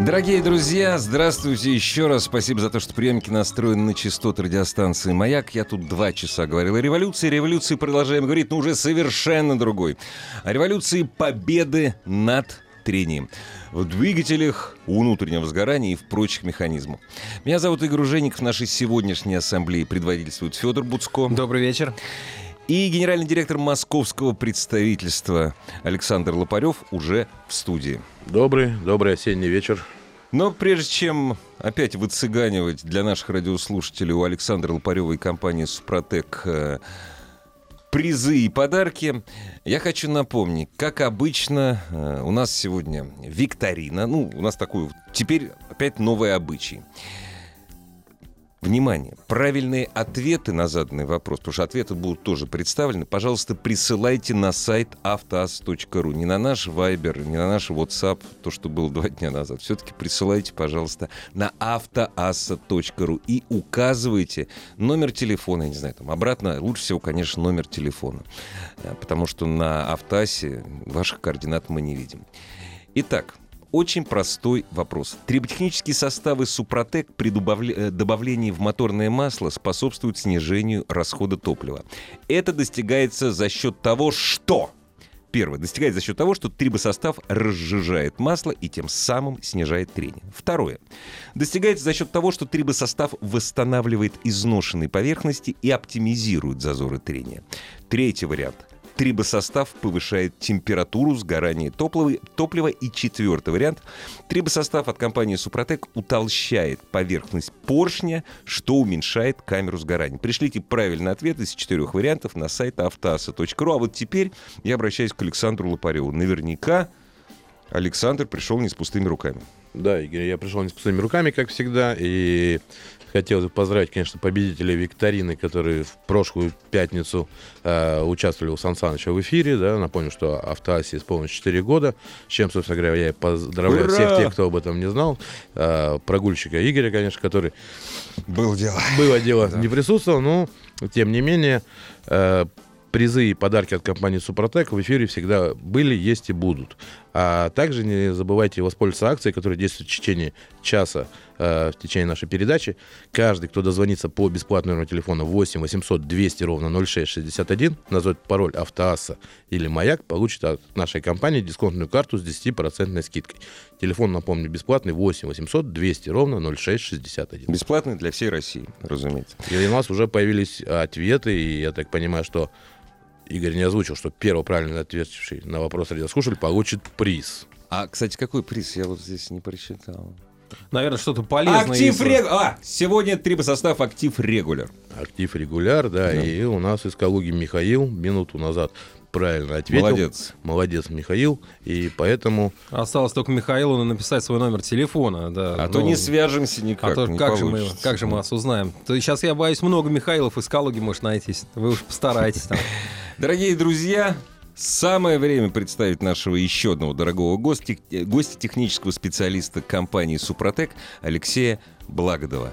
Дорогие друзья, здравствуйте еще раз. Спасибо за то, что приемники настроены на частоты радиостанции «Маяк». Я тут два часа говорил о революции. Революции продолжаем говорить, но уже совершенно другой. О революции победы над трением в двигателях, внутреннего сгорания и в прочих механизмах. Меня зовут Игорь Ужеников. В нашей сегодняшней ассамблее предводительствует Федор Буцко. Добрый вечер. И генеральный директор московского представительства Александр Лопарев уже в студии. Добрый, добрый осенний вечер. Но прежде чем опять выцыганивать для наших радиослушателей у Александра Лопарева и компании «Супротек» э, призы и подарки, я хочу напомнить, как обычно, э, у нас сегодня викторина. Ну, у нас такой теперь опять новый обычай. Внимание! Правильные ответы на заданный вопрос, потому что ответы будут тоже представлены, пожалуйста, присылайте на сайт автоаз.ру. Не на наш Viber, не на наш WhatsApp, то, что было два дня назад. Все-таки присылайте, пожалуйста, на автоаса.ру и указывайте номер телефона, я не знаю, там обратно, лучше всего, конечно, номер телефона, э, потому что на автоасе ваших координат мы не видим. Итак, очень простой вопрос. Триботехнические составы Супротек при добавле- добавлении в моторное масло способствуют снижению расхода топлива. Это достигается за счет того, что... Первое. Достигается за счет того, что трибосостав разжижает масло и тем самым снижает трение. Второе. Достигается за счет того, что трибосостав восстанавливает изношенные поверхности и оптимизирует зазоры трения. Третий вариант трибосостав повышает температуру сгорания топлива, топлива. И четвертый вариант. Трибосостав от компании Супротек утолщает поверхность поршня, что уменьшает камеру сгорания. Пришлите правильный ответ из четырех вариантов на сайт автоаса.ру. А вот теперь я обращаюсь к Александру Лопареву. Наверняка Александр пришел не с пустыми руками. Да, Игорь, я пришел не с пустыми руками, как всегда, и хотел бы поздравить, конечно, победителей викторины, которые в прошлую пятницу э, участвовали у Сан Саныча в эфире, да, напомню, что Автоасе исполнилось 4 года, с чем, собственно говоря, я поздравляю Ура! всех тех, кто об этом не знал, э, прогульщика Игоря, конечно, который Было дело. было дело, не присутствовал, но, тем не менее, э, призы и подарки от компании Супротек в эфире всегда были, есть и будут. А также не забывайте воспользоваться акцией, которая действует в течение часа, э, в течение нашей передачи. Каждый, кто дозвонится по бесплатному номеру телефона 8 800 200 ровно 0661, назовет пароль «Автоасса» или «Маяк», получит от нашей компании дисконтную карту с 10% скидкой. Телефон, напомню, бесплатный 8 800 200 ровно 0661. Бесплатный для всей России, разумеется. И у нас уже появились ответы, и я так понимаю, что Игорь не озвучил, что первый правильно ответивший на вопрос радиослушатель получит приз. А, кстати, какой приз? Я вот здесь не прочитал. Наверное, что-то полезное. Актив из- Регулер. А, сегодня трибосостав Актив Регулер. Актив регуляр, да, и у нас из Калуги Михаил минуту назад правильно ответил. Молодец. Молодец, Михаил. И поэтому Осталось только Михаилу написать свой номер телефона. Да, А то ну, не свяжемся никак. А то не как, же мы, как же мы вас узнаем? То сейчас я боюсь, много Михаилов из Калуги может найтись. Вы уж постарайтесь там. Дорогие друзья, самое время представить нашего еще одного дорогого гостя, э, гостя технического специалиста компании Супротек Алексея Благодова.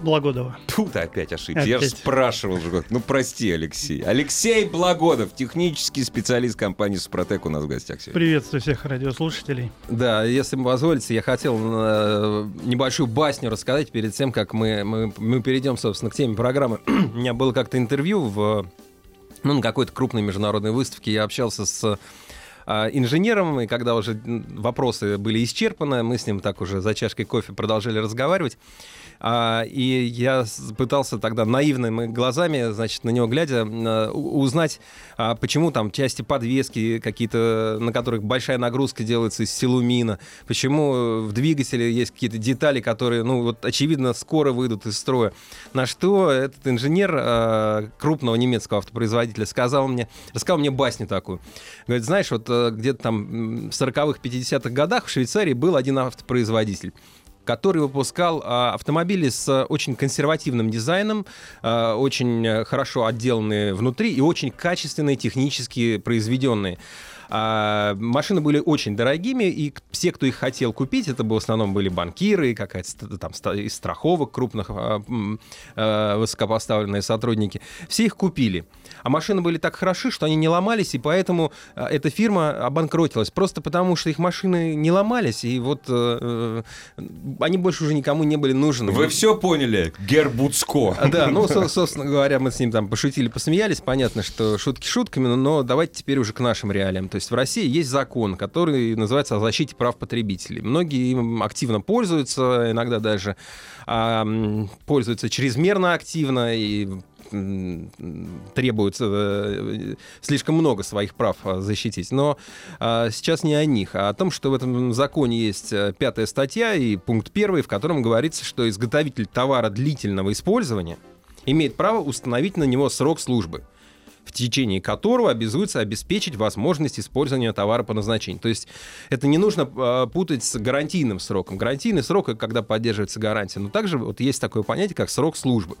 Благодова. Тут опять ошибся. Я же Опять. спрашивал уже. Ну, прости, Алексей. Алексей Благодов, технический специалист компании Супротек у нас в гостях сегодня. Приветствую всех радиослушателей. Да, если вы позволите, я хотел э, небольшую басню рассказать перед тем, как мы, мы, мы перейдем, собственно, к теме программы. У меня было как-то интервью в, ну, на какой-то крупной международной выставке. Я общался с а, инженером, и когда уже вопросы были исчерпаны, мы с ним так уже за чашкой кофе продолжали разговаривать. А, и я пытался тогда наивными глазами, значит, на него глядя, а, узнать, а, почему там части подвески какие-то, на которых большая нагрузка делается из силумина, почему в двигателе есть какие-то детали, которые, ну, вот, очевидно, скоро выйдут из строя. На что этот инженер а, крупного немецкого автопроизводителя сказал мне, рассказал мне басню такую. Говорит, знаешь, вот э, где-то там в 40-х, 50-х годах в Швейцарии был один автопроизводитель который выпускал а, автомобили с очень консервативным дизайном, а, очень э, хорошо отделанные внутри и очень качественные, технически произведенные. А, машины были очень дорогими, и все, кто их хотел купить, это в основном были банкиры, какая-то там из страховок крупных а, а, высокопоставленные сотрудники. Все их купили. А машины были так хороши, что они не ломались, и поэтому а, эта фирма обанкротилась. Просто потому, что их машины не ломались, и вот э, э, они больше уже никому не были нужны. Вы все поняли, Гербуцко. Да, ну, со- собственно говоря, мы с ним там пошутили, посмеялись. Понятно, что шутки шутками, но- но давайте теперь уже к нашим реалиям. То есть в России есть закон, который называется о защите прав потребителей. Многие им активно пользуются, иногда даже м, пользуются чрезмерно активно и м, требуют э, слишком много своих прав а, защитить. Но а, сейчас не о них, а о том, что в этом законе есть э, пятая статья и пункт первый, в котором говорится, что изготовитель товара длительного использования имеет право установить на него срок службы в течение которого обязуется обеспечить возможность использования товара по назначению. То есть это не нужно э, путать с гарантийным сроком. Гарантийный срок, это когда поддерживается гарантия. Но также вот есть такое понятие, как срок службы.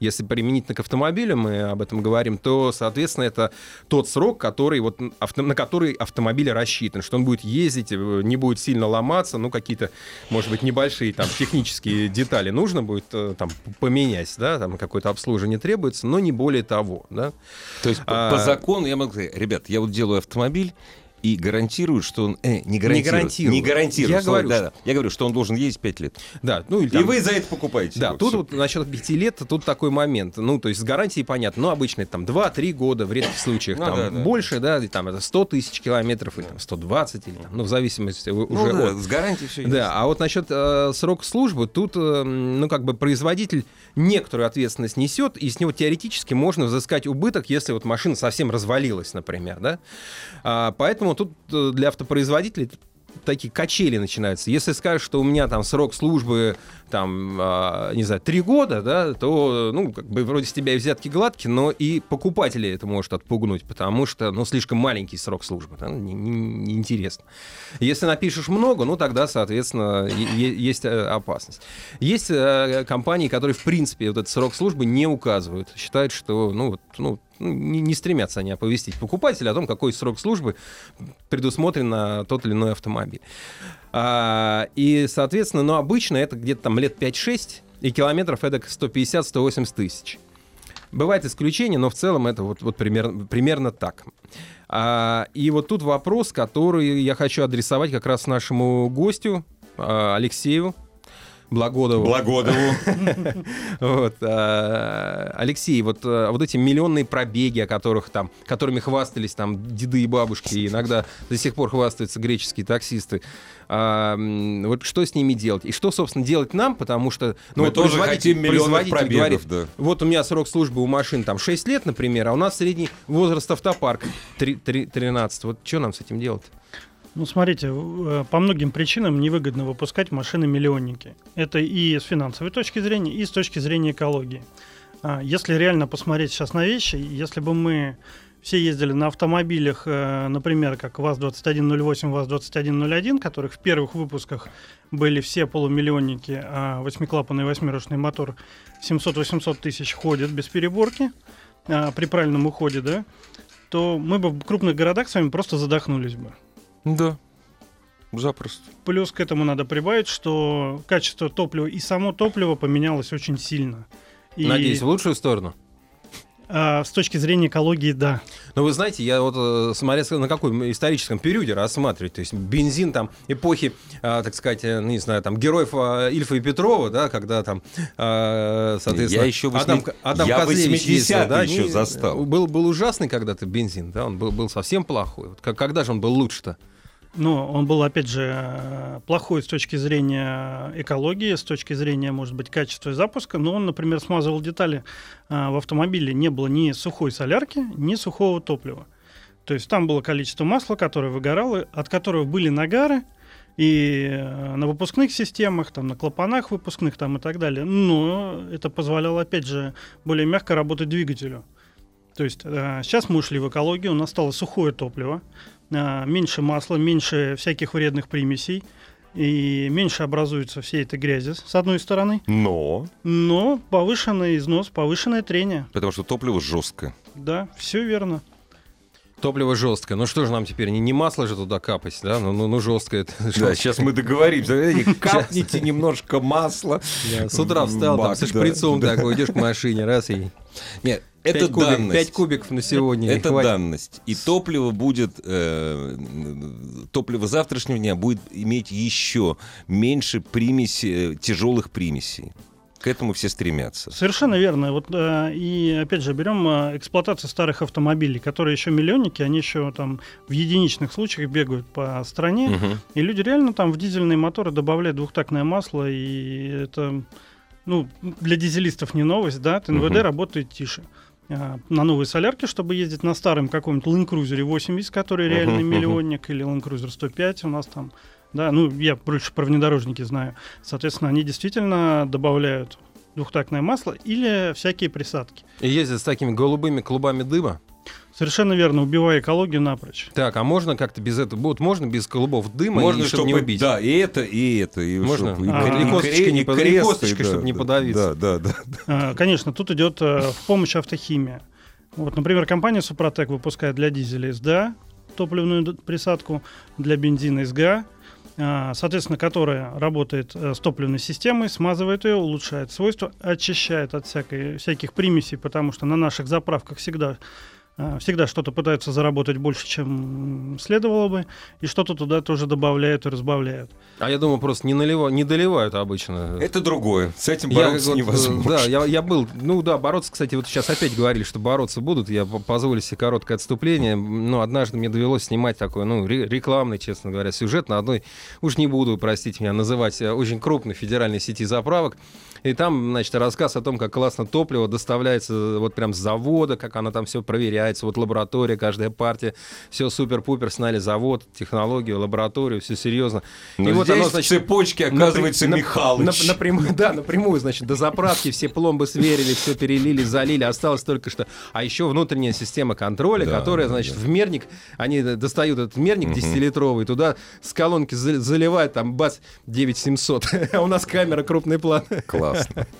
Если применительно к автомобилю, мы об этом говорим, то, соответственно, это тот срок, который, вот, авто- на который автомобиль рассчитан, что он будет ездить, э, не будет сильно ломаться, ну, какие-то, может быть, небольшие там технические детали нужно будет э, там поменять, да, там какое-то обслуживание требуется, но не более того, да. То есть А- по закону я могу сказать, ребят, я вот делаю автомобиль и гарантирую, что он... Э, не гарантирую. гарантирую. Не гарантирую. Я Слава- говорю, да, да. Я говорю, что он должен ездить 5 лет. Да, ну или И там- вы за это покупаете. Да, его. тут Всё. вот насчет пяти лет, тут такой момент. Ну, то есть с гарантией понятно, но обычно это там 2-3 года, в редких случаях Ну там да, да. больше, да, и там это 100 тысяч километров, или там 120, или там, ну, в зависимости Ну уже да, от. с гарантией все Да, а вот насчет э, срока службы, тут, э, ну, как бы производитель некоторую ответственность несет, и с него теоретически можно взыскать убыток, если вот машина совсем развалилась, например, да. А, поэтому тут э, для автопроизводителей такие качели начинаются. Если скажешь, что у меня там срок службы, там, а, не знаю, три года, да, то, ну, как бы вроде с тебя и взятки гладкие, но и покупателей это может отпугнуть, потому что, ну, слишком маленький срок службы, да, не- не- неинтересно. Если напишешь много, ну, тогда, соответственно, есть э, опасность. Есть э, компании, которые, в принципе, вот этот срок службы не указывают, считают, что, ну, вот, ну, не, не стремятся они оповестить покупателя о том, какой срок службы предусмотрен на тот или иной автомобиль. А, и, соответственно, ну, обычно это где-то там лет 5-6, и километров это 150-180 тысяч. Бывают исключения, но в целом это вот, вот примерно, примерно так. А, и вот тут вопрос, который я хочу адресовать как раз нашему гостю а, Алексею Благодову. Благодову. Вот, а, Алексей, вот, а, вот эти миллионные пробеги, о которых там, которыми хвастались там деды и бабушки, и иногда до сих пор хвастаются греческие таксисты. А, вот что с ними делать? И что, собственно, делать нам? Потому что... ну, Мы вот тоже хотим производитель пробегов, говорит, да. вот у меня срок службы у машин там 6 лет, например, а у нас средний возраст автопарка три- три- 13. Вот что нам с этим делать? Ну, смотрите, э, по многим причинам невыгодно выпускать машины-миллионники. Это и с финансовой точки зрения, и с точки зрения экологии. А, Если реально посмотреть сейчас на вещи, если бы мы все ездили на автомобилях, э, например, как ВАЗ-2108, ВАЗ-2101, которых в первых выпусках были все полумиллионники, а восьмиклапанный восьмерочный мотор 700-800 тысяч ходит без переборки а, при правильном уходе, да, то мы бы в крупных городах с вами просто задохнулись бы. Да. Запросто. Плюс к этому надо прибавить, что качество топлива и само топливо поменялось очень сильно. И, Надеюсь, в лучшую сторону? а, с точки зрения экологии, да. Но вы знаете, я вот э, смотря на каком историческом периоде рассматривать, то есть бензин там эпохи, а, так сказать, э, ну, не знаю, там героев а, Ильфа и Петрова, да, когда там, соответственно, Я еще Адам, восьми- Адам я Козлевич 80-е ездил, да, еще не- застал. Был, был ужасный когда-то бензин, да, он был, был совсем плохой. Вот когда же он был лучше-то? Но он был, опять же, плохой с точки зрения экологии, с точки зрения, может быть, качества запуска. Но он, например, смазывал детали а, в автомобиле. Не было ни сухой солярки, ни сухого топлива. То есть там было количество масла, которое выгорало, от которого были нагары, и э, на выпускных системах, там, на клапанах выпускных там, и так далее. Но это позволяло, опять же, более мягко работать двигателю. То есть э, сейчас мы ушли в экологию, у нас стало сухое топливо, меньше масла, меньше всяких вредных примесей, и меньше образуется всей этой грязи, с одной стороны, Но, но повышенный износ, повышенное трение. потому что топливо жесткое. Да, все верно. Топливо жесткое. Ну что же нам теперь, не, не масло же туда капать, да? Ну, ну, ну жесткое. это Да, сейчас мы договоримся. Капните немножко масла. С утра встал там со шприцом такой, идешь к машине, раз и... Нет, это пять кубик- данность. пять кубиков на сегодня. и Это хватит. данность. И топливо будет, э, топливо завтрашнего дня будет иметь еще меньше примеси, тяжелых примесей. К этому все стремятся. Совершенно верно. Вот э, и опять же берем э, эксплуатацию старых автомобилей, которые еще миллионники, они еще там в единичных случаях бегают по стране, Мгм. и люди реально там в дизельные моторы добавляют двухтактное масло, и это ну для дизелистов не новость, да, от НВД Мгм. работает тише. А, На новой солярке, чтобы ездить на старом каком-нибудь Land Cruiser 80, который реальный мгм. миллионник, или Land Cruiser 105 у нас там. Да, ну я больше про внедорожники знаю. Соответственно, они действительно добавляют двухтактное масло или всякие присадки. И ездят с такими голубыми клубами дыма. Совершенно верно, убивая экологию напрочь. Так, а можно как-то без этого? Вот можно без клубов дыма, Можно, и, чтобы не убить? Да, и это, и это. И Можно? чтобы- А, кре- и косточкой не и под- и кресты, косточкой, да, чтобы не да, подавиться. Да, да, да. А, Конечно, тут идет э, в помощь автохимия. Вот, например, компания Супротек выпускает для дизеля СДА топливную присадку, для бензина СГА, а, соответственно, которая работает э, с топливной системой, смазывает ее, улучшает свойства, очищает от всякой, всяких примесей, потому что на наших заправках всегда а, всегда что-то пытаются заработать больше, чем следовало бы, и что-то туда тоже добавляют и разбавляют. А я думаю, просто не, наливают, не доливают обычно. Это другое. С этим Я бороться вот, э, невозможно. Да, я, я был. Ну да, бороться, кстати, вот сейчас опять говорили, что бороться будут. Я по- позволю себе короткое отступление. Но однажды мне довелось снимать такой, ну, ре- рекламный, честно говоря, сюжет на одной, уж не буду, простите меня, называть э, очень крупной федеральной сети заправок. И там, значит, рассказ о том, как классно топливо доставляется э, вот прям с завода, как оно там все проверяется, вот лаборатория, каждая партия, все супер-пупер, сняли завод, технологию, лабораторию, все серьезно. Но и вот оно, значит, цепочке оказывается Напря- Михалыч. нап- напрямую, да, напрямую, значит, до заправки все пломбы сверили, все перелили, залили, осталось только что. А еще внутренняя система контроля, Да, которая, значит, да. в мерник, они достают этот мерник Мгм. 10-литровый, туда с колонки за- заливают, там, бац, 9700. А у нас камера крупный план. Классно.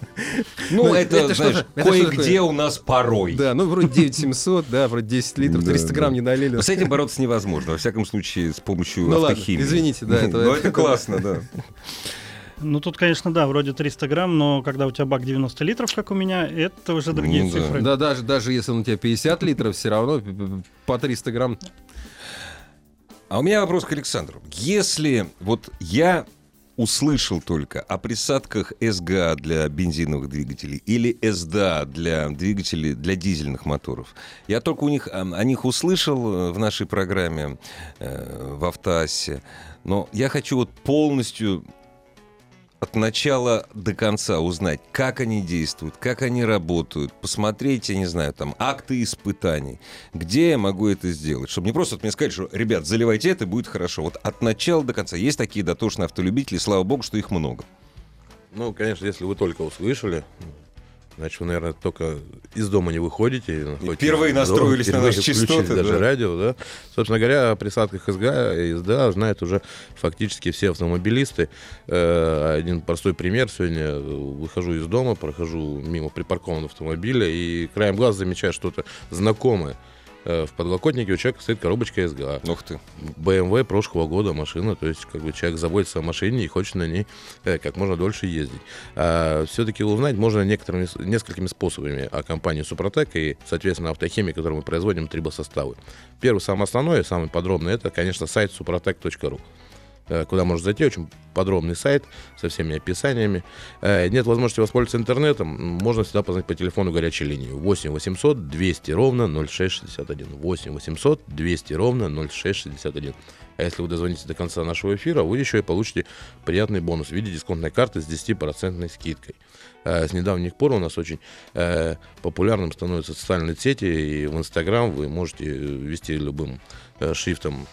Ну, Ну, это, это знаешь, кое-где у нас порой. Да, ну, вроде 9700, да, вроде 10 литров, Да, 300 да. грамм не налили. Но с этим бороться невозможно. Во всяком случае, с помощью Ну ладно, автохимии. извините, да, это- Ну, это классно, да. Ну, тут, конечно, да, вроде 300 грамм, но когда у тебя бак 90 литров, как у меня, это уже другие Ну да. цифры. Да, даже, даже если он у тебя 50 литров, все равно по 300 грамм. А у меня вопрос к Александру. Если вот я услышал только о присадках СГА для бензиновых двигателей или СДА для двигателей для дизельных моторов, я только у них, о, о них услышал э, в нашей программе э, в Автоассе, но я хочу вот полностью от начала до конца узнать, как они действуют, как они работают, посмотреть, я не знаю, там, акты испытаний, где я могу это сделать, чтобы не просто вот мне сказать, что, ребят, заливайте это, будет хорошо. Вот от начала до конца. Есть такие дотошные автолюбители, слава богу, что их много. Ну, конечно, если вы только услышали, значит, вы, наверное, только из дома не выходите. впервые дома, настроились на впервые наши частоты, даже да. радио, да. Собственно говоря, о присадках СГА и СДА знают уже фактически все автомобилисты. Э, Один простой пример. Сегодня выхожу из дома, прохожу мимо припаркованного автомобиля и краем глаза замечаю что-то знакомое. Э, В подлокотнике у человека стоит коробочка СГА. Ух ты. BMW прошлого года машина, то есть как бы человек заботится о машине и хочет на ней э, как можно дольше ездить. все-таки узнать можно некоторыми, несколькими способами о компании Супротек и, соответственно, автохимии, которую мы производим, трибосоставы. Первый, самый основной, самый подробный, это, конечно, сайт suprotec.ru куда можно зайти, очень подробный сайт со всеми описаниями. Э, Нет возможности воспользоваться интернетом, можно всегда позвонить по телефону горячей линии 8 800 200 ровно 0661. 8 800 200 ровно 0661. А если вы дозвонитесь до конца нашего эфира, вы еще и получите приятный бонус в виде дисконтной карты с 10% скидкой. Э, С недавних пор у нас очень э, популярным становятся социальные сети, и в Инстаграм вы можете э, вести любым э, шрифтом э,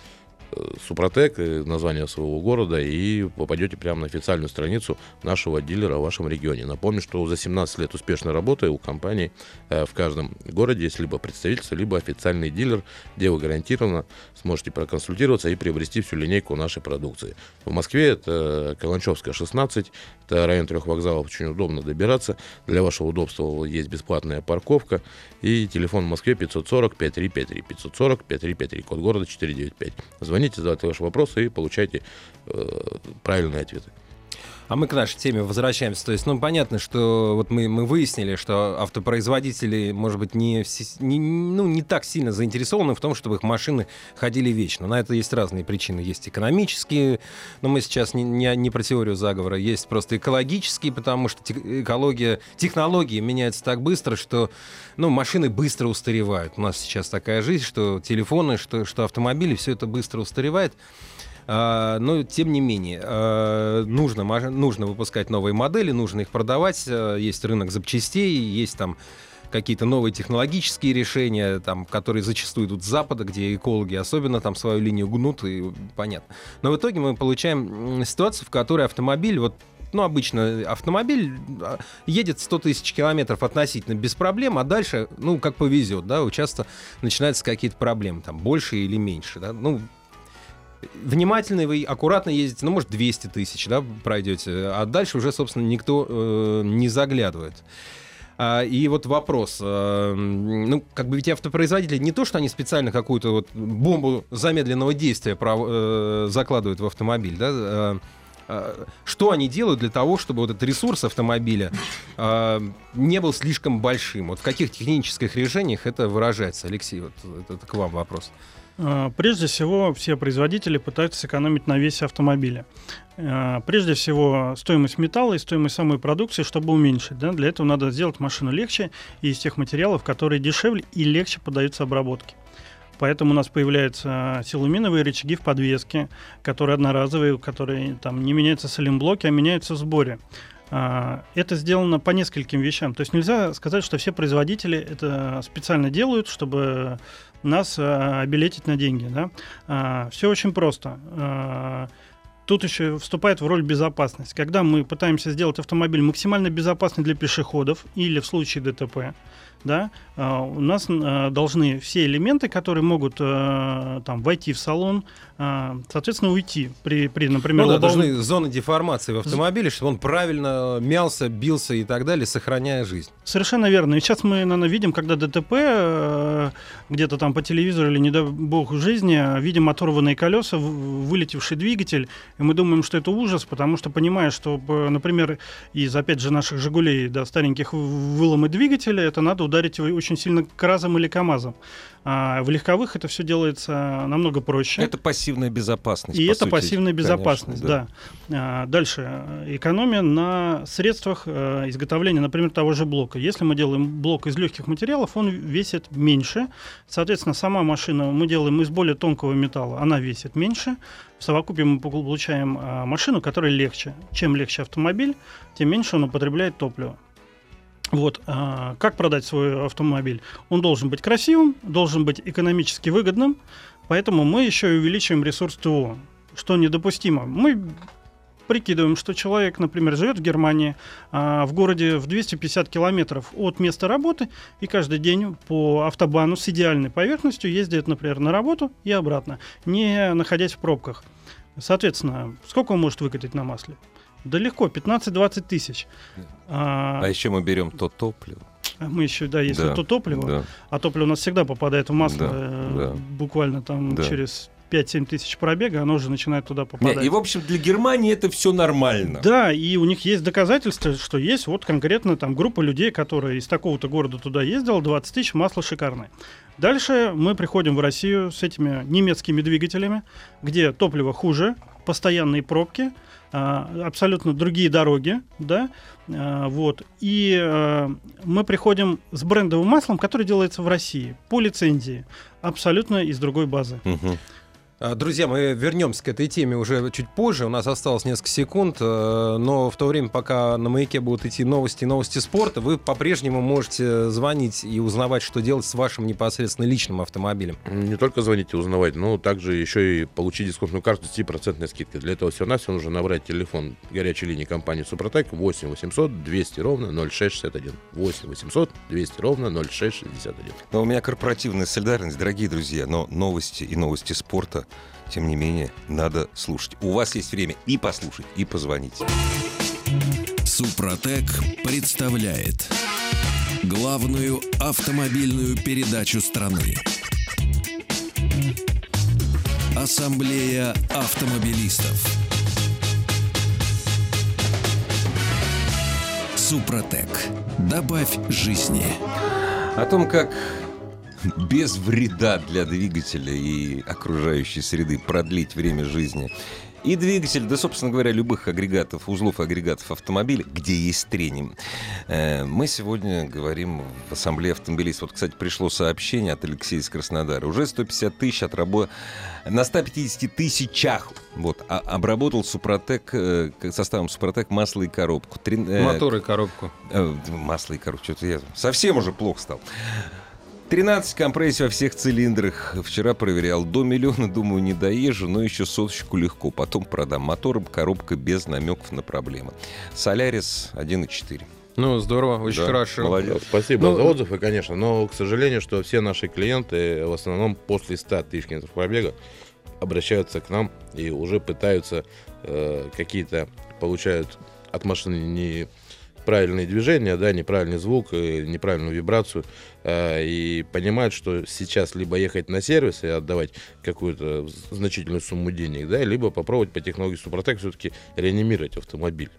Супротек, э, название своего города, и попадете прямо на официальную страницу нашего дилера в вашем регионе. Напомню, что за 17 лет успешной работы у компании э, в каждом городе есть либо представительство, либо официальный дилер, где вы гарантированно сможете проконсультироваться и приобрести всю линейку нашей продукции. В Москве это Каланчевская, 16, это район трех вокзалов, очень удобно добираться. Для вашего удобства есть бесплатная парковка и телефон в Москве 540 5353 540 5353, код города 495. Звоните, задавайте ваши вопросы и получайте э, правильные ответы. А мы к нашей теме возвращаемся. То есть, ну, понятно, что вот мы, мы выяснили, что автопроизводители, может быть, не, не, ну, не так сильно заинтересованы в том, чтобы их машины ходили вечно. На это есть разные причины. Есть экономические, но мы сейчас не, не, не про теорию заговора. Есть просто экологические, потому что экология, технологии меняются так быстро, что ну, машины быстро устаревают. У нас сейчас такая жизнь, что телефоны, что, что автомобили, все это быстро устаревает. А, но, тем не менее, а, нужно, нужно выпускать новые модели, нужно их продавать. А, есть рынок запчастей, есть там какие-то новые технологические решения, там, которые зачастую идут с Запада, где экологи особенно там свою линию гнут, и понятно. Но в итоге мы получаем ситуацию, в которой автомобиль, вот ну, обычно автомобиль едет 100 тысяч километров относительно без проблем, а дальше, ну, как повезет, да, часто начинаются какие-то проблемы, там, больше или меньше, да, ну, внимательно вы аккуратно ездите, ну, может, 200 тысяч, да, пройдете, а дальше уже, собственно, никто э, не заглядывает. А, и вот вопрос, э, ну, как бы ведь автопроизводители не то, что они специально какую-то вот бомбу замедленного действия прав, э, закладывают в автомобиль, да, э, э что они делают для того, чтобы вот этот ресурс автомобиля э, не был слишком большим? Вот в каких технических решениях это выражается? Алексей, вот это, это к вам вопрос. А, прежде всего, все производители пытаются сэкономить на весе автомобиля. А, прежде всего, стоимость металла и стоимость самой продукции, чтобы уменьшить. Да? Для этого надо сделать машину легче и из тех материалов, которые дешевле и легче поддаются обработке. Поэтому у нас появляются силуминовые рычаги в подвеске, которые одноразовые, которые там не меняются салимблоки, а меняются в сборе. Это сделано по нескольким вещам. То есть нельзя сказать, что все производители это специально делают, чтобы нас а, обелетить на деньги. Да? А, все очень просто. Тут еще вступает в роль безопасность. Когда мы пытаемся сделать автомобиль максимально безопасный для пешеходов или в случае ДТП, да, а, у нас а, должны все элементы, которые могут а, там войти в салон, соответственно, уйти при, при например, ну, да, лобовом... должны зоны деформации в автомобиле, чтобы он правильно мялся, бился и так далее, сохраняя жизнь. Совершенно верно. И сейчас мы, наверное, видим, когда ДТП где-то там по телевизору или, не дай бог, жизни, видим оторванные колеса, вылетевший двигатель, и мы думаем, что это ужас, потому что понимая, что, например, из, опять же, наших «Жигулей», да, стареньких выломы двигателя, это надо ударить его очень сильно кразом или КАМАЗом. А в легковых это все делается намного проще. Это пассивная безопасность. И по это сути, пассивная безопасность, конечно, да. А, дальше. Экономия на средствах а, изготовления, например, того же блока. Если мы делаем блок из легких материалов, он весит меньше. Соответственно, сама машина мы делаем из более тонкого металла, она весит меньше. В совокупе мы получаем а, машину, которая легче. Чем легче автомобиль, тем меньше он употребляет топливо. Вот, а, как продать свой автомобиль? Он должен быть красивым, должен быть экономически выгодным, поэтому мы еще и увеличиваем ресурс ТО, что недопустимо. Мы прикидываем, что человек, например, живет в Германии, а, в городе в 250 километров от места работы, и каждый день по автобану с идеальной поверхностью ездит, например, на работу и обратно, не находясь в пробках. Соответственно, сколько он может выкатить на масле? Да легко, 15-20 тысяч. А, а еще мы берем то топливо. А мы еще, да, если да, то топливо, да. а топливо у нас всегда попадает в масло да, э, да. буквально там да. через 5-7 тысяч пробега, оно уже начинает туда попадать. Нет, и, в общем, для Германии это все нормально. Да, и у них есть доказательства, что есть вот конкретно там группа людей, которая из такого-то города туда ездила, 20 тысяч, масло шикарное. Дальше мы приходим в Россию с этими немецкими двигателями, где топливо хуже, постоянные пробки – абсолютно другие дороги, да, а, вот, и а, мы приходим с брендовым маслом, которое делается в России по лицензии, абсолютно из другой базы. Угу. А, друзья, мы вернемся к этой теме уже чуть позже. У нас осталось несколько секунд, э, но в то время, пока на маяке будут идти новости, новости спорта, вы по-прежнему можете звонить и узнавать, что делать с вашим непосредственно личным автомобилем. Не только звонить и узнавать, но также еще и получить дисконтную карту с 10% скидкой. Для этого все на все нужно набрать телефон горячей линии компании Супротек 8 800 200 ровно 0661. 8 800 200 ровно 0661. Но у меня корпоративная солидарность, дорогие друзья, но новости и новости спорта тем не менее, надо слушать. У вас есть время и послушать, и позвонить. Супротек представляет главную автомобильную передачу страны. Ассамблея автомобилистов. Супротек. Добавь жизни. О том, как без вреда для двигателя и окружающей среды продлить время жизни. И двигатель, да, собственно говоря, любых агрегатов, узлов агрегатов автомобиля, где есть тренинг. Э, мы сегодня говорим в Ассамблее автомобилистов. Вот, кстати, пришло сообщение от Алексея из Краснодара. Уже 150 тысяч отрабо... на 150 тысячах вот, а, обработал Супротек, э, составом Супротек масло и коробку. Три, э, Мотор и коробку. Масло и коробку. Что-то я совсем уже плохо стал. 13 компрессий во всех цилиндрах. Вчера проверял. До миллиона, думаю, не доезжу, но еще соточку легко. Потом продам. Мотор, коробка без намеков на проблемы. Солярис 1.4. Ну, здорово, очень да, хорошо. Молодец. Спасибо ну, за отзывы, конечно. Но, к сожалению, что все наши клиенты в основном после 100 тысяч километров пробега обращаются к нам и уже пытаются э, какие-то, получают от машины не правильные движения, да, неправильный звук, э, неправильную вибрацию, э, и понимают, что сейчас либо ехать на сервис и отдавать какую-то значительную сумму денег, да, либо попробовать по технологии Супротек все-таки реанимировать автомобиль.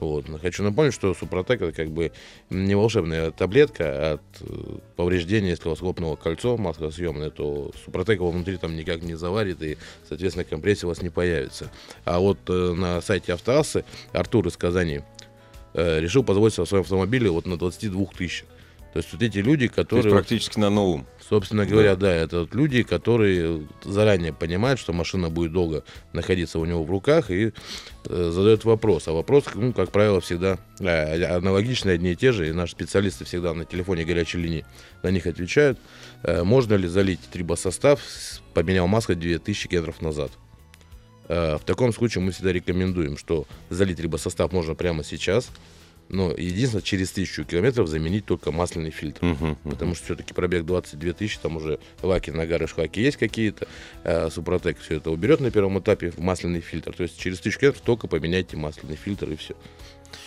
Вот. Хочу напомнить, что Супротек это как бы не волшебная таблетка от э, повреждения, если у вас лопнуло кольцо маслосъемное, то Супротек его внутри там никак не заварит и, соответственно, компрессия у вас не появится. А вот э, на сайте Автоассы Артур из Казани э, решил позаботиться о своем автомобиле вот на 22 тысячах. То есть вот эти люди, которые... То есть практически на новом. Собственно говоря, да, это вот люди, которые заранее понимают, что машина будет долго находиться у него в руках и э, задают вопрос. А вопрос, ну, как правило, всегда э, аналогичные, одни и те же, и наши специалисты всегда на телефоне горячей линии на них отвечают. Э, можно ли залить трибосостав, поменял масло 2000 километров назад? Э, в таком случае мы всегда рекомендуем, что залить либо состав можно прямо сейчас, но единственное, через тысячу километров заменить только масляный фильтр. Uh-huh, uh-huh. Потому что все-таки пробег 22 тысячи, там уже лаки, нагары, шлаки есть какие-то. А Супротек все это уберет на первом этапе в масляный фильтр. То есть через тысячу километров только поменяйте масляный фильтр и все.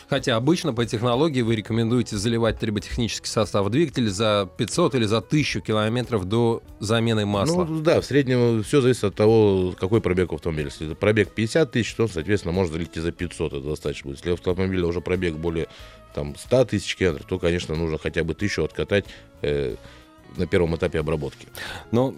Хотя обычно по технологии вы рекомендуете заливать триботехнический состав двигателя за 500 или за 1000 километров до замены масла. Ну да, в среднем все зависит от того, какой пробег автомобиля. Если это пробег 50 тысяч, то, соответственно, можно залить и за 500, это достаточно будет. Если автомобиля уже пробег более там, 100 тысяч километров, то, конечно, нужно хотя бы тысячу откатать э, на первом этапе обработки. Но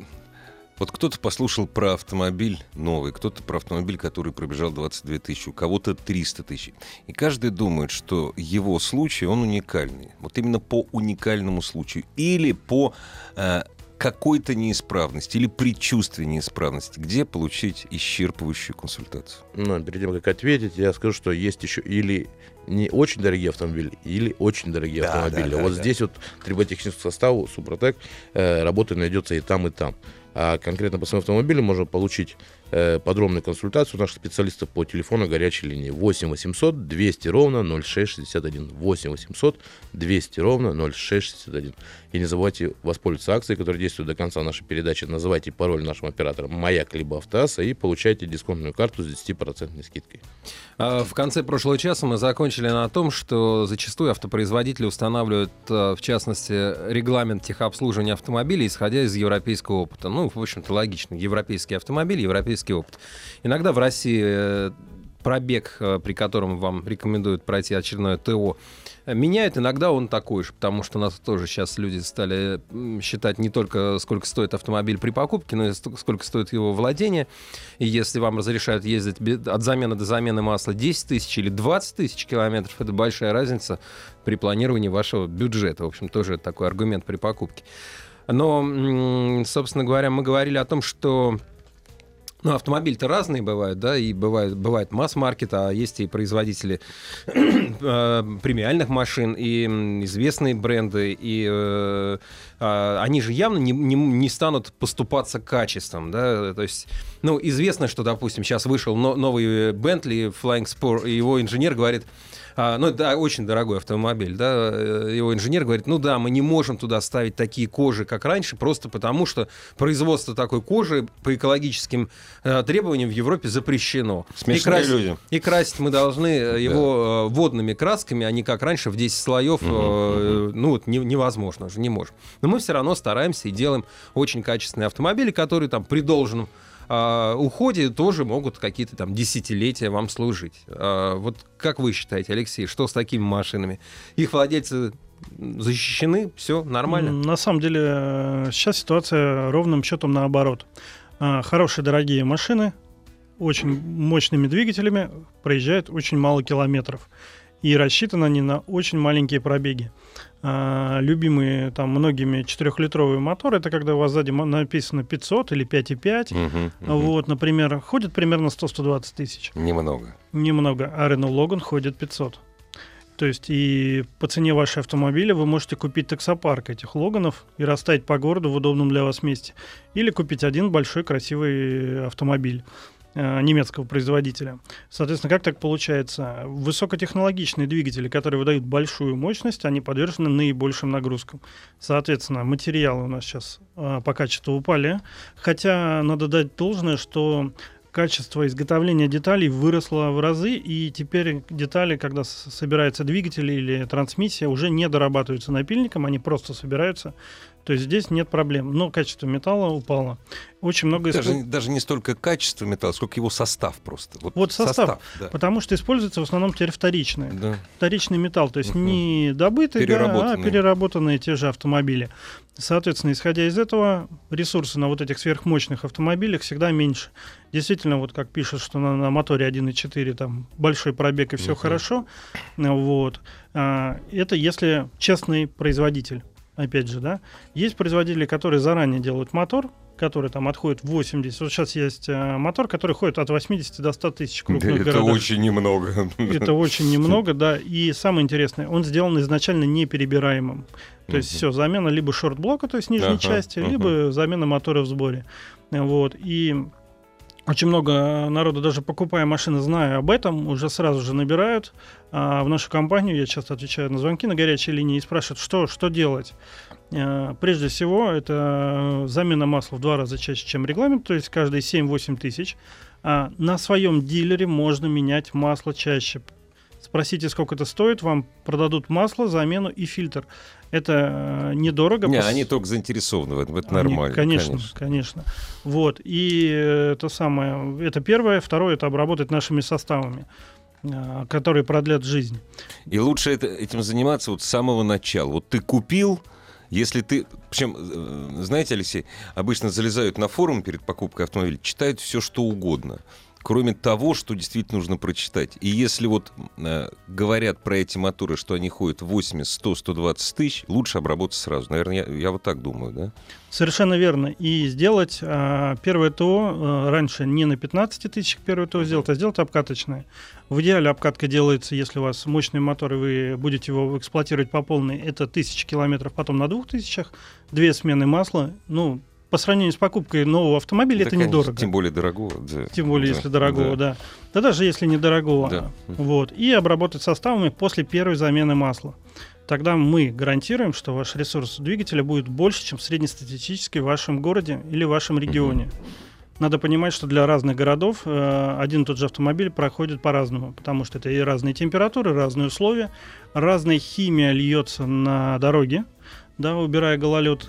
вот кто-то послушал про автомобиль новый, кто-то про автомобиль, который пробежал 22 тысячи, у кого-то 300 тысяч. И каждый думает, что его случай, он уникальный. Вот именно по уникальному случаю. Или по э, какой-то неисправности или предчувствие неисправности, где получить исчерпывающую консультацию? Ну, перед тем, как ответить, я скажу, что есть еще или не очень дорогие автомобили или очень дорогие да, автомобили. Да, да, вот да. здесь вот триботехнический состав Супротек э, работы найдется и там, и там. А конкретно по своему автомобилю можно получить подробную консультацию наших специалистов по телефону горячей линии 8 800 200 ровно 0661. 8 800 200 ровно 0661. И не забывайте воспользоваться акцией, которая действует до конца нашей передачи. Называйте пароль нашим оператором «Маяк» либо «Автоаса» и получайте дисконтную карту с 10% скидкой. А, в конце прошлого часа мы закончили на том, что зачастую автопроизводители устанавливают, а, в частности, регламент техобслуживания автомобилей, исходя из европейского опыта. Ну, в общем-то, логично. Европейский автомобиль, европейский опыт. Иногда в России э, пробег, э, при котором вам рекомендуют пройти очередное ТО, меняют. Иногда он такой же, потому что у нас тоже сейчас люди стали считать не только сколько стоит автомобиль при покупке, но и сколько стоит его владение. И если вам разрешают ездить от замены до замены масла 10 тысяч или 20 тысяч километров, это большая разница при планировании вашего бюджета. В общем, тоже такой аргумент при покупке. Но, собственно говоря, мы говорили о том, что Ну, автомобили-то разные бывают, да, и бывает, бывает масс-маркет, а есть и производители э, премиальных машин, и известные бренды, и э, э, они же явно не, не, не станут поступаться качеством, да, то есть, ну, известно, что, допустим, сейчас вышел но, новый Bentley Flying Spur, и его инженер говорит, а, ну, да, очень дорогой автомобиль, да, э, его инженер говорит, ну да, мы не можем туда ставить такие кожи, как раньше, просто потому что производство такой кожи по экологическим э, требованиям в Европе запрещено. Смешные и красить, люди. И красить мы должны э, его э, водными красками, а не как раньше в 10 слоев, э, ну, вот не- невозможно же, не можем. Но мы все равно стараемся и делаем очень качественные автомобили, которые там при должном а, уходе тоже могут какие-то там десятилетия вам служить. А, вот как вы считаете, Алексей, что с такими машинами? Их владельцы защищены, все нормально? На самом деле э, сейчас ситуация ровным счетом наоборот. А, Хорошие дорогие машины, очень мощными двигателями, проезжают очень мало километров. И рассчитаны они на очень маленькие пробеги. А, Любимые там многими четырехлитровые моторы, это когда у вас сзади написано 500 или 5,5. Мгм, мгм. Вот, например, ходит примерно 100-120 тысяч. Немного. Немного. А Renault Logan ходит 500. То есть и по цене вашего автомобиля вы можете купить таксопарк этих Логанов и расставить по городу в удобном для вас месте. Или купить один большой красивый автомобиль немецкого производителя. Соответственно, как так получается? Высокотехнологичные двигатели, которые выдают большую мощность, они подвержены наибольшим нагрузкам. Соответственно, материалы у нас сейчас э, по качеству упали. Хотя надо дать должное, что качество изготовления деталей выросло в разы, и теперь детали, когда с- собирается двигатель или трансмиссия, уже не дорабатываются напильником, они просто собираются. То есть здесь нет проблем. Но качество металла упало. Очень много Даже, даже не столько качество металла, сколько его состав просто. Вот состав. да. Потому что используется в основном теперь вторичное. Да. Вторичный металл, то есть Мгм. не добытый, да, а переработанные те же автомобили. Соответственно, исходя из этого, ресурсы на вот этих сверхмощных автомобилях всегда меньше. Действительно, вот как пишут, что на, на моторе 1.4 там большой пробег и все Мгм. хорошо. Вот. А, это если честный производитель. Опять же, да. Есть производители, которые заранее делают мотор, который там отходит 80. Вот сейчас есть э, мотор, который ходит от 80 до 100 тысяч в Да, крупных это городах. очень немного. Это очень немного, да. И самое интересное, он сделан изначально неперебираемым. То есть все, замена либо шорт-блока, то есть нижней части, либо замена мотора в сборе. Вот. И очень много народу, даже покупая машины, зная об этом, уже сразу же набирают а, в нашу компанию. Я часто отвечаю на звонки на горячей линии и спрашивают, что, что делать. А, Прежде всего, это замена масла в два раза чаще, чем регламент, то есть каждые 7-8 тысяч. А на своем дилере можно менять масло чаще. Спросите, сколько это стоит, вам продадут масло, замену и фильтр. Это э, недорого. Не, пос- они только заинтересованы в этом, это они- нормально. Конечно, конечно, Вот. И это самое, это первое. Второе, это обработать нашими составами, э, которые продлят жизнь. И лучше это, этим заниматься вот с самого начала. Вот ты купил, если ты... Причем, э, знаете, Алексей, обычно залезают на форум перед покупкой автомобиля, читают все, что угодно. Кроме того, что действительно нужно прочитать. И если вот э, говорят про эти моторы, что они ходят 80, 100, 120 тысяч, лучше обработать сразу. Наверное, я, я вот так думаю, да? Совершенно верно. И сделать а, первое ТО э, раньше не на 15 тысячах первое ТО сделать, а сделать обкаточное. В идеале обкатка делается, если у вас мощный мотор, и вы будете его эксплуатировать по полной, это тысячи километров, потом на двух тысячах, две смены масла. Ну, по сравнению с покупкой нового автомобиля, Да, это конечно, недорого. Тем более дорогого. да. Тем более, Да, если дорогого, да. да. даже если недорогого. Да. Вот. И обработать составами после первой замены масла. Тогда мы гарантируем, что ваш ресурс двигателя будет больше, чем среднестатистический в вашем городе или в вашем регионе. Надо понимать, что для разных городов э, один и тот же автомобиль проходит по-разному, потому что это и разные температуры, разные условия, разная химия льется на дороге, да, убирая гололед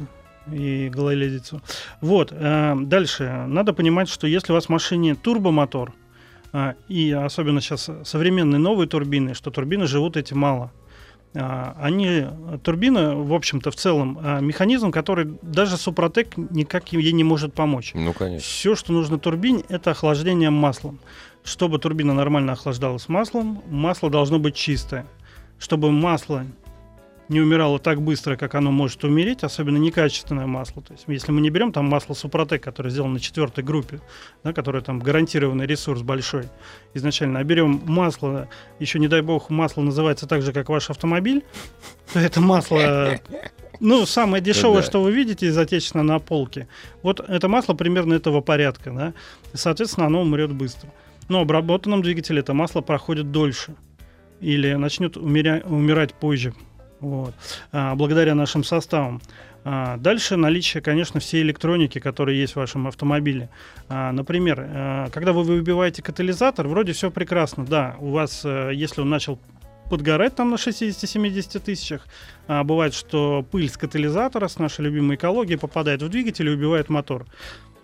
и гололедицу. Вот. э, дальше. Надо понимать, что если у вас в машине турбомотор, а, и особенно сейчас современные новые турбины, что турбины живут эти мало. А, Они, турбина, в общем-то, в целом, а, механизм, который даже Супротек никак ей не может помочь. Ну, конечно. Все, что нужно турбине, это охлаждение маслом. Чтобы турбина нормально охлаждалась маслом, масло должно быть чистое. Чтобы масло не умирало так быстро, как оно может умереть, особенно некачественное масло. То есть, если мы не берем там масло Супротек, которое сделано на четвертой группе, да, которое там гарантированный ресурс большой изначально, а берем масло, еще не дай бог, масло называется так же, как ваш автомобиль, то это масло ну, самое дешевое, да. что вы видите из отечественного на полке. Вот это масло примерно этого порядка, да. И, соответственно, оно умрет быстро. Но обработанном двигателе это масло проходит дольше. Или начнет умеря- умирать позже. Вот. А, благодаря нашим составам. А, дальше наличие, конечно, всей электроники, которая есть в вашем автомобиле. А, например, а, когда вы выбиваете катализатор, вроде все прекрасно. Да, у вас, а, если он начал подгорать там на 60-70 тысячах. А бывает, что пыль с катализатора, с нашей любимой экологии, попадает в двигатель и убивает мотор.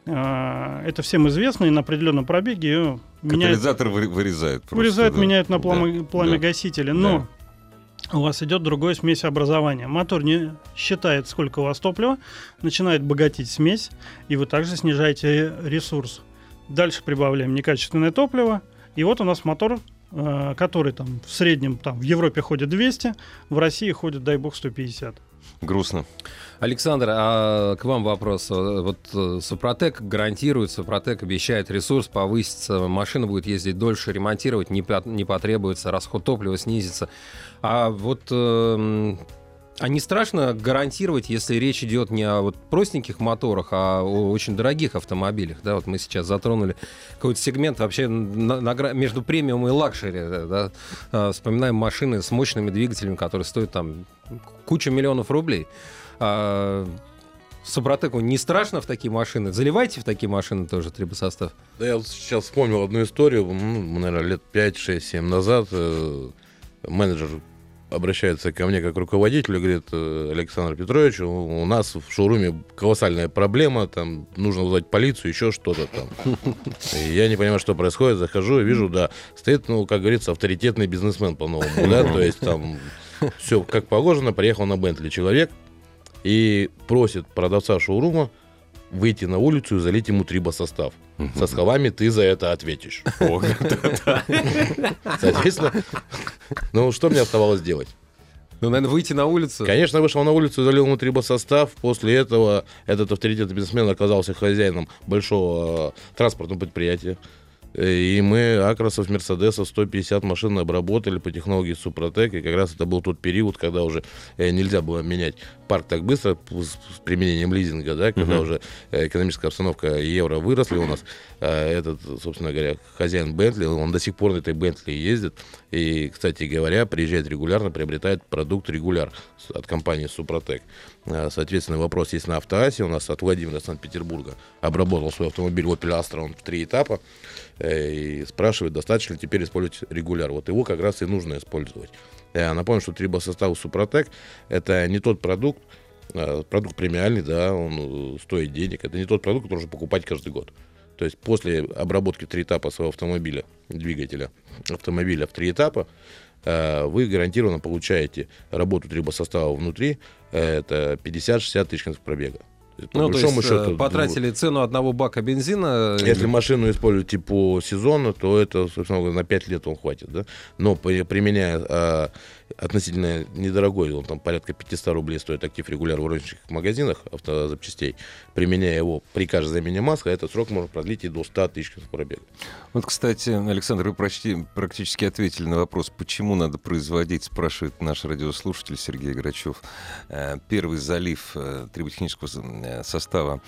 А, это всем известно, и на определенном пробеге э, меняет, Катализатор вы- вырезает. просто, вырезает, да. меняет на пламя, Да, пламя да. гасителя. Но у вас идет другое смесеобразование. Мотор не считает, сколько у вас топлива, начинает богатить смесь, и вы также снижаете ресурс. Дальше прибавляем некачественное топливо, и вот у нас мотор, э, который там в среднем там в Европе ходит 200, в России ходит, дай бог, 150. Грустно. Александр, а к вам вопрос. Вот э, Супротек гарантирует, Супротек обещает ресурс повысится, машина будет ездить дольше, ремонтировать не, не потребуется, расход топлива снизится. А вот эм, а не страшно гарантировать, если речь идет не о вот простеньких моторах, а о очень дорогих автомобилях? Да, вот мы сейчас затронули какой-то сегмент вообще на- на между премиум и luxury. да, да. Вспоминаем машины с мощными двигателями, которые стоят там кучу миллионов рублей. А, Супротеку не страшно в такие машины? Заливайте в такие машины тоже трибосостав. Да я вот сейчас вспомнил одну историю, ну, наверное, лет 5, 6, 7 назад. э, менеджер обращается ко мне как руководителю, говорит, «Э, Александр Петрович, у, нас в шоуруме колоссальная проблема, там нужно вызвать полицию, еще что-то там. И я не понимаю, что происходит, захожу и вижу, да, стоит, ну, как говорится, авторитетный бизнесмен по-новому, да, то есть там все как положено, приехал на Бентли человек и просит продавца шоурума выйти на улицу и залить ему трибосостав. Со словами «ты за это ответишь». Соответственно, ну что мне оставалось делать? Ну, наверное, выйти на улицу. Конечно, вышел на улицу, залил ему трибосостав. После этого этот авторитетный бизнесмен оказался хозяином большого э, транспортного предприятия. И мы Акросов, Мерседесов 150 машин обработали по технологии Супротек. И как раз это был тот период, когда уже э, нельзя было менять парк так быстро с, применением лизинга, да, когда Мгм. уже э, экономическая обстановка евро выросли у нас. Э, Этот, собственно говоря, хозяин Бентли, он до сих пор на этой Бентли ездит. И, кстати говоря, приезжает регулярно, приобретает продукт регуляр от компании Супротек. Э, Соответственно, вопрос есть на автоасе. У нас от Владимира Санкт-Петербурга обработал свой автомобиль Opel Astra, он в три этапа. Э, И спрашивает, достаточно ли теперь использовать регуляр. Вот его как раз и нужно использовать. Я напомню, что трибосостав Супротек это не тот продукт, э, продукт премиальный, да, он э, стоит денег. Это не тот продукт, который нужно покупать каждый год. То есть после обработки в три этапа своего автомобиля, двигателя автомобиля в три этапа, э, вы гарантированно получаете работу трибосостава внутри, э, это 50-60 тысяч километров пробега. То по Ну, то большому есть, счету, э, потратили цену одного бака бензина. если машину используете по сезону, то это, собственно говоря, на 5 лет он хватит, да? Но при- применяя относительно недорогой, он там порядка 500 рублей стоит актив регуляр в розничных магазинах автозапчастей, применяя его при каждой замене масла, этот срок можно продлить и до 100 тысяч пробега. Вот, кстати, Александр, вы почти, практически ответили на вопрос, почему надо производить, спрашивает наш радиослушатель Сергей Грачев. Э, Первый залив э, триботехнического э, состава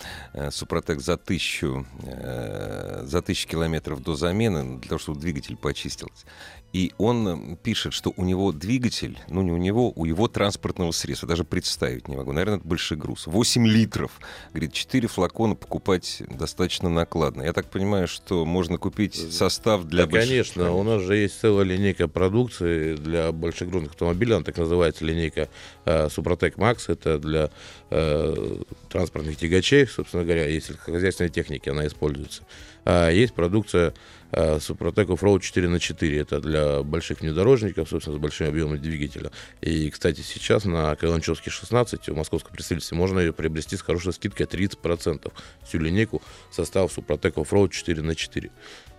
Супротек за тысячу, за тысячу километров до замены, для того, чтобы двигатель почистился. И он э, пишет, что у него двигатель, ну не у него, у его транспортного средства, даже представить не могу, наверное, это большой груз. 8 литров. Говорит, 4 флакона покупать достаточно накладно. Я так понимаю, что можно купить состав для Да, больших- конечно, у нас же есть целая линейка продукции для большегрузных автомобилей, она так называется линейка э, Супротек Макс, это для э, транспортных тягачей, собственно говоря, и сельскохозяйственной техники она используется. А есть продукция э, Супротек Offroad 4 на 4 это для больших внедорожников, собственно, с большим объемом двигателя. И, кстати, сейчас на Каланчевске 16 у московского представительства можно ее приобрести с хорошей скидкой 30%. Всю линейку состав Супротек Offroad 4 на 4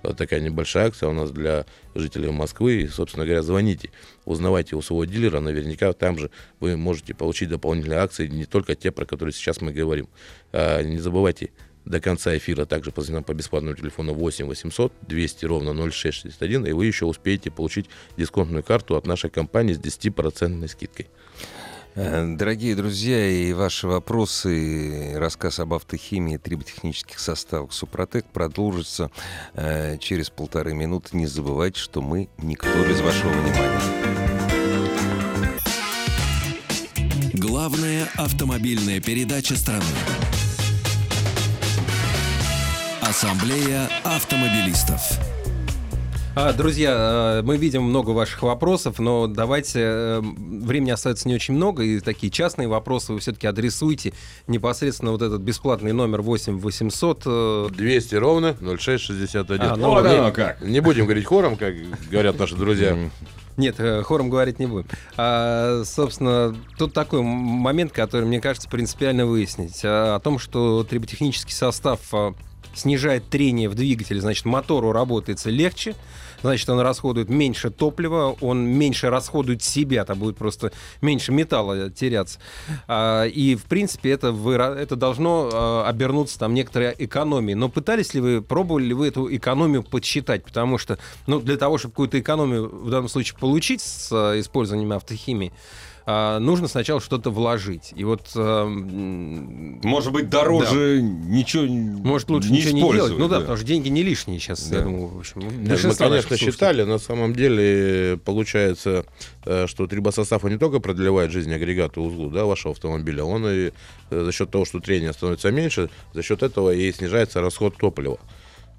Вот такая небольшая акция у нас для жителей Москвы. И, собственно говоря, звоните, узнавайте у своего дилера. Наверняка там же вы можете получить дополнительные акции, не только те, про которые сейчас мы говорим. А, не забывайте до конца эфира также позвоните нам по бесплатному телефону 8 800 200 ровно 0661, и вы еще успеете получить дисконтную карту от нашей компании с 10% скидкой. Э, Дорогие друзья, и ваши вопросы, и рассказ об автохимии, триботехнических составах Супротек продолжится э, через полторы минуты. Не забывайте, что мы никто без вашего внимания. Главная автомобильная передача страны. Ассамблея автомобилистов. А, друзья, э, мы видим много ваших вопросов, но давайте, э, времени остается не очень много, и такие частные вопросы вы все-таки адресуйте непосредственно вот этот бесплатный номер 8 800. э, 200 ровно 0661. А, ну, Вот не- оно как. Не будем говорить хором, как говорят наши друзья. Нет, э, хором говорить не будем. А, собственно, тут такой момент, который, мне кажется, принципиально выяснить. А, о том, что триботехнический состав а, снижает трение в двигателе, значит, мотору работается легче, значит, он расходует меньше топлива, он меньше расходует себя, там будет просто меньше металла теряться. А, и, в принципе, это, выра- это должно а, обернуться там некоторой экономией. Но пытались ли вы, пробовали ли вы эту экономию подсчитать? Потому что, ну, для того, чтобы какую-то экономию в данном случае получить с а, использованием автохимии, а, нужно сначала что-то вложить. И вот... м, Может быть, дороже ничего может, лучше не ничего не делать. Ну да, потому что деньги не лишние сейчас, я Да. думаю, в общем. Нет, мы, конечно, считали, на самом деле получается, э, что трибосостав не только продлевает жизнь агрегата узлу да, вашего автомобиля, он и э, за счет того, что трение становится меньше, за счет этого и снижается расход топлива.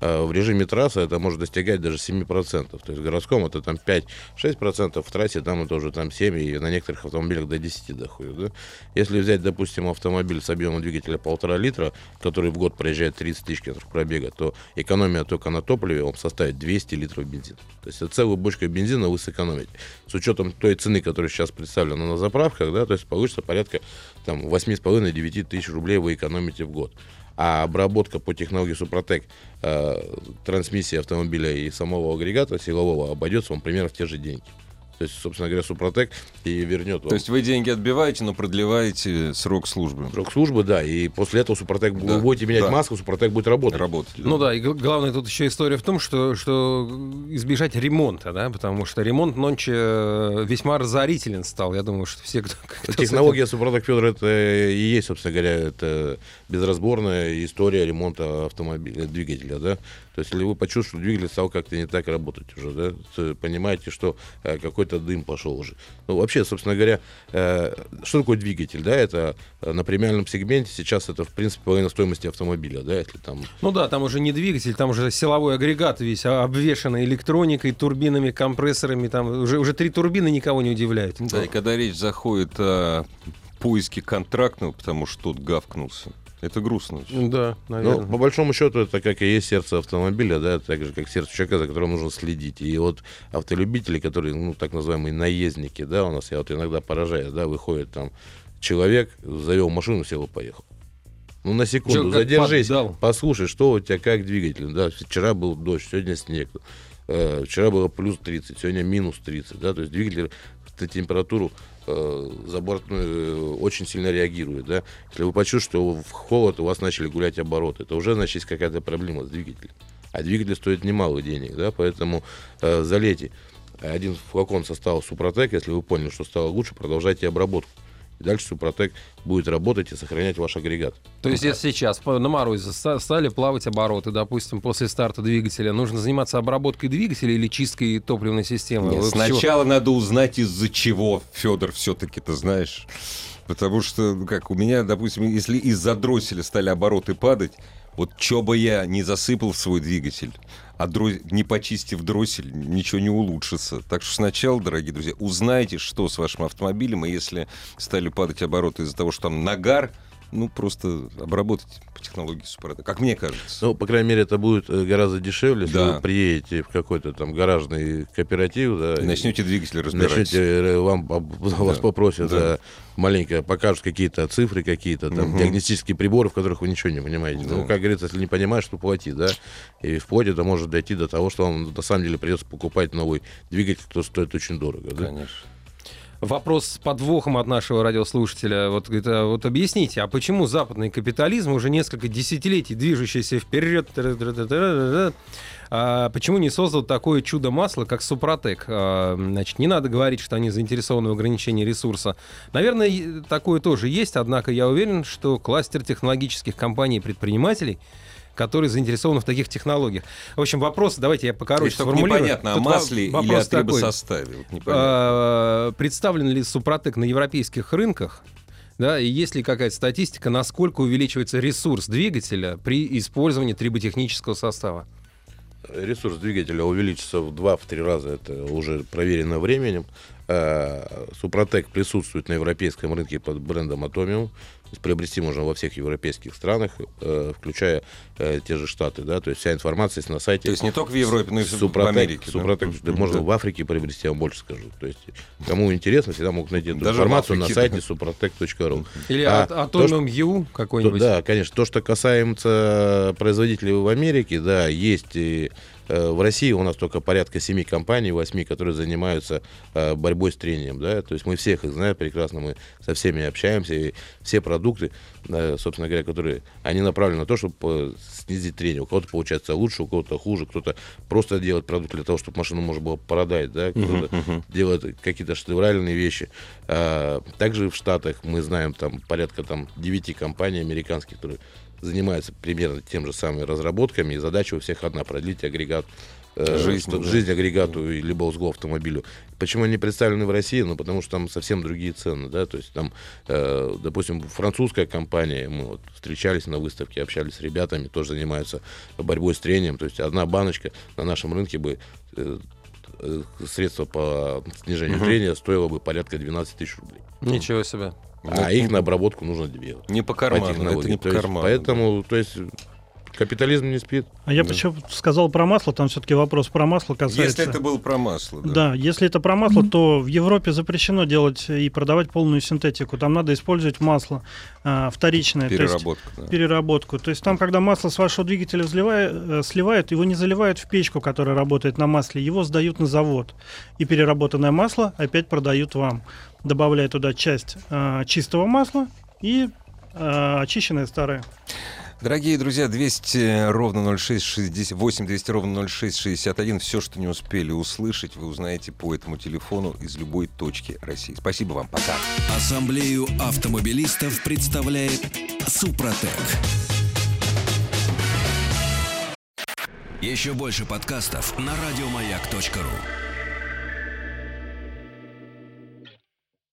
Э, В режиме трассы это может достигать даже 7%. То есть в городском это там 5-6%, в трассе там это уже там 7, и на некоторых автомобилях до 10 доходит. Да? Если взять, допустим, автомобиль с объемом двигателя 1,5 литра, который в год проезжает 30 тысяч километров пробега, то экономия только на топливе он составит 200 литров бензина. То есть целую бочку бензина вы сэкономите. С учетом той цены, которая сейчас представлена на заправках, да, то есть получится порядка там 8,5-9 тысяч рублей вы экономите в год. А обработка по технологии Супротек э, трансмиссии автомобиля и самого агрегата силового обойдется вам примерно в те же деньги. То есть, собственно говоря, Супротек и вернет вам То есть вы деньги отбиваете, но продлеваете срок службы. срок службы, да, и после этого Супротек, Да, вы будете менять да. маску, Супротек будет работать. Работать. Ну да, и главное тут еще история в том, что, что избежать ремонта, да, потому что ремонт нонче э, весьма разорителен стал. Я думаю, что все, кто, кто с этим- Технология Супротек Федор это и есть, собственно говоря, это безразборная история ремонта автомобиля, двигателя, да. То есть, если вы почувствовали, что двигатель стал как-то не так работать уже, да, понимаете, что э, какой-то дым пошел уже. Ну, вообще, собственно говоря, э, что такое двигатель, да, это э, на премиальном сегменте сейчас это, в принципе, половина стоимости автомобиля, да, если там Ну да, там уже не двигатель, там уже силовой агрегат весь а, обвешанный электроникой, турбинами, компрессорами. Там уже, уже три турбины никого не удивляют. Да, и когда речь заходит о поиске контрактного, потому что тот гавкнулся, это грустно. Да, наверное. по большому счету, это как и есть сердце автомобиля, да, так же, как сердце человека, за которым нужно следить. И вот автолюбители, которые, ну, так называемые наездники, да, у нас, я вот иногда поражаюсь, да, выходит там человек, завел машину, сел и поехал. Ну, на секунду, как задержись, поддал? послушай, что у тебя, как двигатель, да, вчера был дождь, сегодня снег, э, вчера было плюс 30, сегодня минус 30, да, то есть двигатель на температуру э, забортную э, очень сильно реагирует, да. Если вы почувствуете, что в холод у вас начали гулять обороты, это уже, значит, есть какая-то проблема с двигателем. А двигатель стоит немало денег, да, поэтому э, залейте один флакон состава Супротек, если вы поняли, что стало лучше, продолжайте обработку. И дальше Супротек будет работать и сохранять ваш агрегат. То есть, если сейчас на морозе ста- стали плавать обороты, допустим, после старта двигателя, нужно заниматься обработкой двигателя или чисткой топливной системы? Нет, Вы сначала надо узнать, из-за чего, Федор, все-таки, ты знаешь. Потому что, ну, как у меня, допустим, если из-за дросселя стали обороты падать, вот что бы я не засыпал в свой двигатель, а дро- не почистив дроссель, ничего не улучшится. Так что сначала, дорогие друзья, узнайте, что с вашим автомобилем, и если стали падать обороты из-за того, что там нагар, ну, просто обработать по технологии Супротек, как мне кажется. Ну, по крайней мере, это будет э, гораздо дешевле, если Да. вы приедете в какой-то там гаражный кооператив, да, И начнете двигатель разбирать. начнете, э, вам, об- вас попросят, да. да, маленько покажут какие-то цифры, какие-то там Мгм. диагностические приборы, в которых вы ничего не понимаете. Да. Ну, как говорится, если не понимаешь, то плати, да. И вплоть это может дойти до того, что вам на самом деле придется покупать новый двигатель, который стоит очень дорого. Да? Конечно. Вопрос с подвохом от нашего радиослушателя. Вот, говорит, а вот объясните, а почему западный капитализм, уже несколько десятилетий движущийся вперед, а почему не создал такое чудо масла, как Супротек? А, Значит, не надо говорить, что они заинтересованы в ограничении ресурса. Наверное, такое тоже есть, однако я уверен, что кластер технологических компаний и предпринимателей которые заинтересованы в таких технологиях. В общем, вопрос, давайте я покороче только сформулирую. непонятно, о Тут во- масле или о трибосоставе. Вот. А, Представлен ли Супротек на европейских рынках? Да, и есть ли какая-то статистика, насколько увеличивается ресурс двигателя при использовании триботехнического состава? Ресурс двигателя увеличится в 2-3 раза, это уже проверено временем. Э, Супротек присутствует на европейском рынке под брендом Atomium. То есть приобрести можно во всех европейских странах, э, включая э, те же Штаты. Да? То есть вся информация есть на сайте. То есть не только в Европе, но и в Супротек, Америке. да? Супротек, да, Мгм, можно да. в Африке приобрести, я вам больше скажу. То есть, кому интересно, всегда могут найти эту Даже в информацию на сайте да. suprotec.ru. Или А а, то, что- Atomium U То- какой-нибудь? да, конечно. То, что касается производителей в Америке, да, есть и э, в России у нас только порядка семи компаний, восьми, которые занимаются э, борьбой с трением, да, то есть мы всех их знаем прекрасно, мы со всеми общаемся, и все продукты, да, собственно говоря, которые, они направлены на то, чтобы э, снизить трение. У кого-то получается лучше, у кого-то хуже, кто-то просто делает продукт для того, чтобы машину можно было продать, да, кто-то делает какие-то шедевральные вещи. Также в Штатах мы знаем там порядка там 9 компаний американских, которые занимаются примерно тем же самыми разработками, и задача у всех одна продлить агрегат э, Жизнь, да. жизнь агрегату и либо узлу автомобилю. Почему они представлены в России? Ну, потому что там совсем другие цены, да, то есть там, э, допустим, французская компания, мы вот встречались на выставке, общались с ребятами, тоже занимаются борьбой с трением, то есть одна баночка на нашем рынке бы э, э, средство по снижению Мгм. трения стоило бы порядка 12 тысяч рублей. Ничего себе. А их на обработку нужно две. Не по по карману, это технологии. не по есть карману. Поэтому, то есть, капитализм не спит. А я Да. почему сказал про масло, там все-таки вопрос про масло касается. Если это было про масло, да. Да, если это про масло, то в Европе запрещено делать и продавать полную синтетику. Там надо использовать масло а, вторичное. то есть да. переработку. То есть там, когда масло с вашего двигателя взливая- э, сливают, его не заливают в печку, которая работает на масле, его сдают на завод. И переработанное масло опять продают вам, добавляя туда часть а, чистого масла и а, очищенное старое. Дорогие друзья, 200 ровно 0668, 200 ровно 0661. Все, что не успели услышать, вы узнаете по этому телефону из любой точки России. Спасибо вам. Пока. Ассамблею автомобилистов представляет Супротек. Еще больше подкастов на радиомаяк.ру.